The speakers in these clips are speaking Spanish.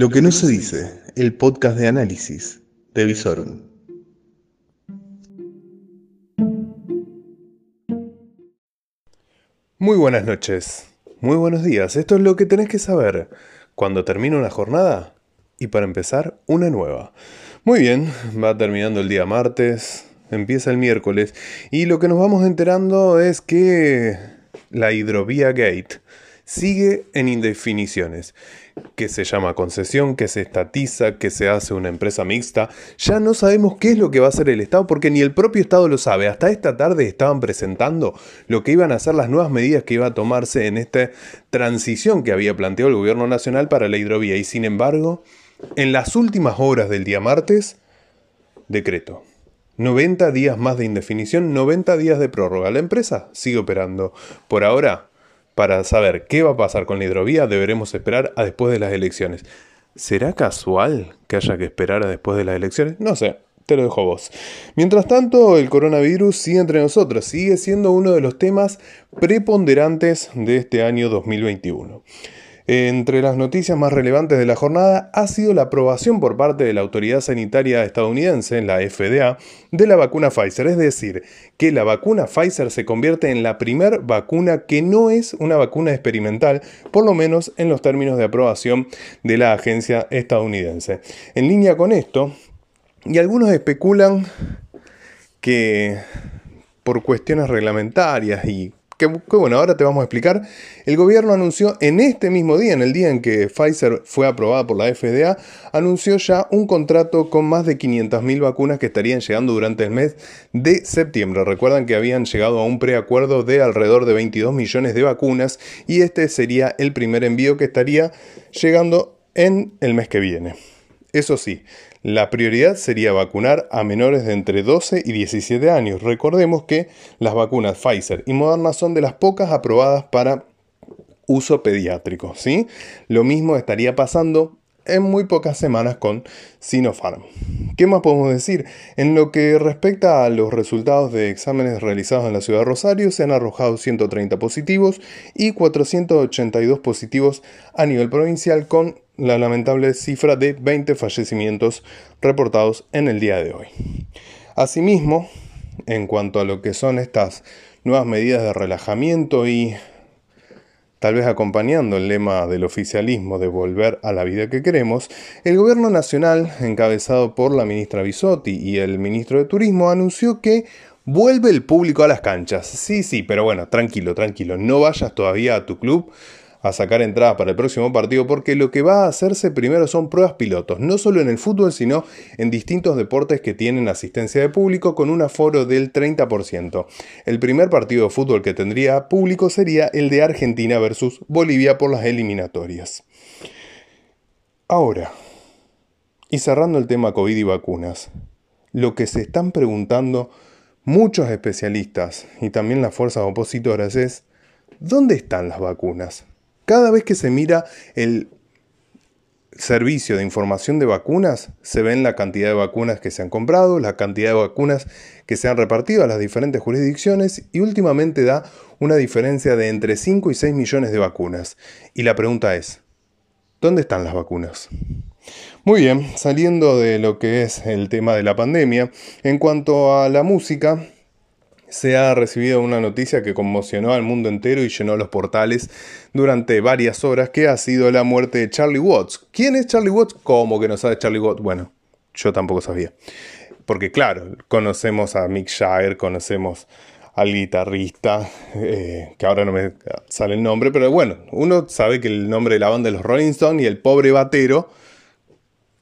Lo que no se dice, el podcast de análisis de Visorum. Muy buenas noches, muy buenos días. Esto es lo que tenés que saber cuando termina una jornada y para empezar una nueva. Muy bien, va terminando el día martes, empieza el miércoles y lo que nos vamos enterando es que la hidrovía Gate sigue en indefiniciones. Que se llama concesión, que se estatiza, que se hace una empresa mixta. Ya no sabemos qué es lo que va a hacer el Estado porque ni el propio Estado lo sabe. Hasta esta tarde estaban presentando lo que iban a ser las nuevas medidas que iba a tomarse en esta transición que había planteado el gobierno nacional para la hidrovía. Y sin embargo, en las últimas horas del día martes, decreto. 90 días más de indefinición, 90 días de prórroga. La empresa sigue operando. Por ahora, para saber qué va a pasar con la hidrovía deberemos esperar a después de las elecciones. ¿Será casual que haya que esperar a después de las elecciones? No sé, te lo dejo vos. Mientras tanto, el coronavirus sigue entre nosotros, sigue siendo uno de los temas preponderantes de este año 2021. Entre las noticias más relevantes de la jornada ha sido la aprobación por parte de la Autoridad Sanitaria estadounidense, la FDA, de la vacuna Pfizer. Es decir, que la vacuna Pfizer se convierte en la primera vacuna que no es una vacuna experimental, por lo menos en los términos de aprobación de la agencia estadounidense. En línea con esto, y algunos especulan que por cuestiones reglamentarias y que, bueno, ahora te vamos a explicar. El gobierno anunció en este mismo día, en el día en que Pfizer fue aprobada por la FDA, anunció ya un contrato con más de 500.000 vacunas que estarían llegando durante el mes de septiembre. Recuerdan que habían llegado a un preacuerdo de alrededor de 22 millones de vacunas y este sería el primer envío que estaría llegando en el mes que viene. Eso sí, la prioridad sería vacunar a menores de entre 12 y 17 años. Recordemos que las vacunas Pfizer y Moderna son de las pocas aprobadas para uso pediátrico, ¿sí? Lo mismo estaría pasando en muy pocas semanas con Sinopharm. ¿Qué más podemos decir? En lo que respecta a los resultados de exámenes realizados en la ciudad de Rosario, se han arrojado 130 positivos y 482 positivos a nivel provincial con la lamentable cifra de 20 fallecimientos reportados en el día de hoy. Asimismo, en cuanto a lo que son estas nuevas medidas de relajamiento y tal vez acompañando el lema del oficialismo de volver a la vida que queremos, el gobierno nacional, encabezado por la ministra Bisotti y el ministro de Turismo, anunció que vuelve el público a las canchas. Sí, sí, pero bueno, tranquilo, tranquilo, no vayas todavía a tu club a sacar entradas para el próximo partido porque lo que va a hacerse primero son pruebas pilotos, no solo en el fútbol, sino en distintos deportes que tienen asistencia de público con un aforo del 30%. El primer partido de fútbol que tendría público sería el de Argentina versus Bolivia por las eliminatorias. Ahora, y cerrando el tema COVID y vacunas, lo que se están preguntando muchos especialistas y también las fuerzas opositoras es, ¿dónde están las vacunas? Cada vez que se mira el servicio de información de vacunas, se ven la cantidad de vacunas que se han comprado, la cantidad de vacunas que se han repartido a las diferentes jurisdicciones y últimamente da una diferencia de entre 5 y 6 millones de vacunas. Y la pregunta es, ¿dónde están las vacunas? Muy bien, saliendo de lo que es el tema de la pandemia, en cuanto a la música, se ha recibido una noticia que conmocionó al mundo entero y llenó los portales durante varias horas, que ha sido la muerte de Charlie Watts. ¿Quién es Charlie Watts? ¿Cómo que no sabe Charlie Watts? Bueno, yo tampoco sabía. Porque claro, conocemos a Mick Jagger, conocemos al guitarrista, eh, que ahora no me sale el nombre, pero bueno, uno sabe que el nombre de la banda de los Rolling Stones y el pobre batero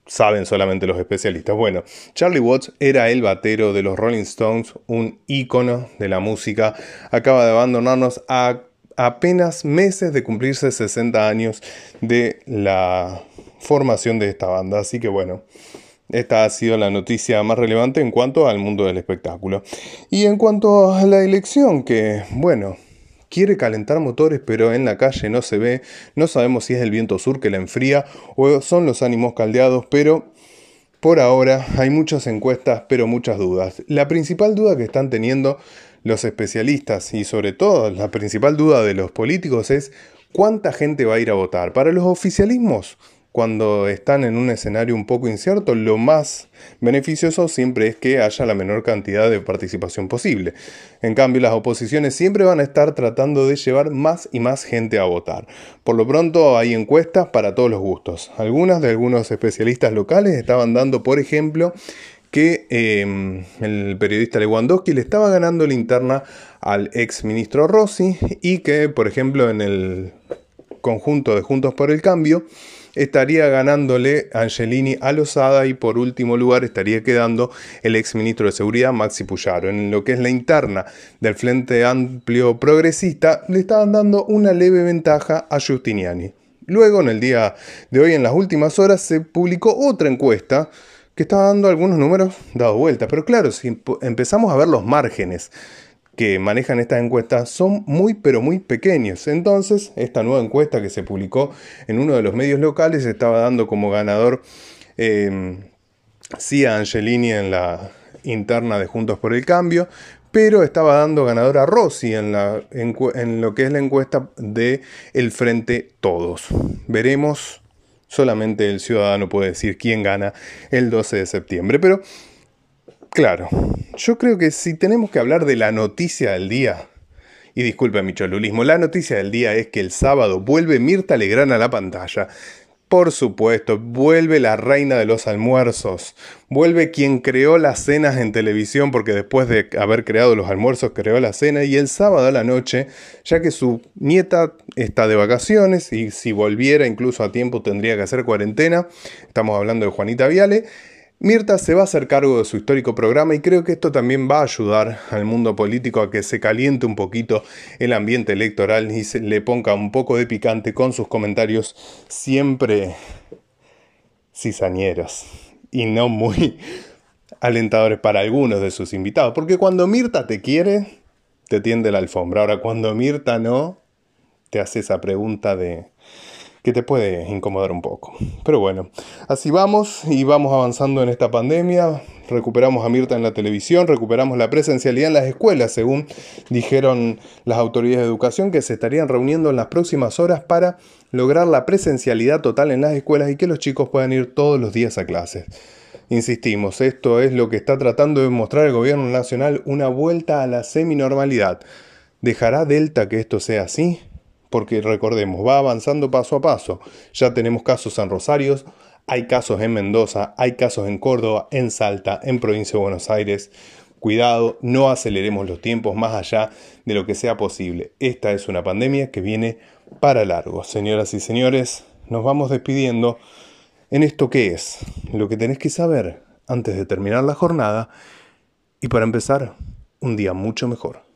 saben solamente los especialistas. Bueno, Charlie Watts era el batero de los Rolling Stones, un ícono de la música. Acaba de abandonarnos a apenas meses de cumplirse 60 años de la formación de esta banda. Así que bueno, esta ha sido la noticia más relevante en cuanto al mundo del espectáculo. Y en cuanto a la elección, que bueno, quiere calentar motores, pero en la calle no se ve. No sabemos si es el viento sur que la enfría o son los ánimos caldeados, pero por ahora hay muchas encuestas, pero muchas dudas. La principal duda que están teniendo los especialistas y sobre todo la principal duda de los políticos es cuánta gente va a ir a votar. Para los oficialismos, cuando están en un escenario un poco incierto, lo más beneficioso siempre es que haya la menor cantidad de participación posible. En cambio, las oposiciones siempre van a estar tratando de llevar más y más gente a votar. Por lo pronto hay encuestas para todos los gustos. Algunas de algunos especialistas locales estaban dando, por ejemplo, que em, el periodista Lewandowski le estaba ganando linterna al ex ministro Rossi y que, por ejemplo, en el conjunto de Juntos por el Cambio, estaría ganándole Angelini a Lozada y por último lugar estaría quedando el ex ministro de Seguridad Maxi Puyaro. En lo que es la interna del Frente Amplio Progresista le estaban dando una leve ventaja a Giustiniani. Luego, en el día de hoy, en las últimas horas, se publicó otra encuesta que estaba dando algunos números dados vuelta. Pero claro, si empezamos a ver los márgenes que manejan estas encuestas son muy pero muy pequeños. Entonces, esta nueva encuesta que se publicó en uno de los medios locales estaba dando como ganador eh, sí a Angelini en la interna de Juntos por el Cambio, pero estaba dando ganador a Rossi en, en, lo que es la encuesta de El Frente Todos. Veremos, solamente el ciudadano puede decir quién gana el 12 de septiembre, pero Claro, yo creo que si tenemos que hablar de la noticia del día, y disculpe mi cholulismo, la noticia del día es que el sábado vuelve Mirta Legrand a la pantalla. Por supuesto, vuelve la reina de los almuerzos, vuelve quien creó las cenas en televisión, porque después de haber creado los almuerzos creó la cena, y el sábado a la noche, ya que su nieta está de vacaciones y si volviera incluso a tiempo tendría que hacer cuarentena, estamos hablando de Juanita Viale, Mirta se va a hacer cargo de su histórico programa y creo que esto también va a ayudar al mundo político a que se caliente un poquito el ambiente electoral y se le ponga un poco de picante con sus comentarios siempre cizañeros y no muy alentadores para algunos de sus invitados. Porque cuando Mirta te quiere, te tiende la alfombra. Ahora, cuando Mirta no, te hace esa pregunta de que te puede incomodar un poco. Pero bueno, así vamos y vamos avanzando en esta pandemia. Recuperamos a Mirta en la televisión, recuperamos la presencialidad en las escuelas, según dijeron las autoridades de educación, que se estarían reuniendo en las próximas horas para lograr la presencialidad total en las escuelas y que los chicos puedan ir todos los días a clases. Insistimos, esto es lo que está tratando de mostrar el gobierno nacional, una vuelta a la seminormalidad. ¿Dejará Delta que esto sea así? Porque recordemos, va avanzando paso a paso. Ya tenemos casos en Rosario, hay casos en Mendoza, hay casos en Córdoba, en Salta, en Provincia de Buenos Aires. Cuidado, no aceleremos los tiempos más allá de lo que sea posible. Esta es una pandemia que viene para largo. Señoras y señores, nos vamos despidiendo en esto que es lo que tenés que saber antes de terminar la jornada y para empezar un día mucho mejor.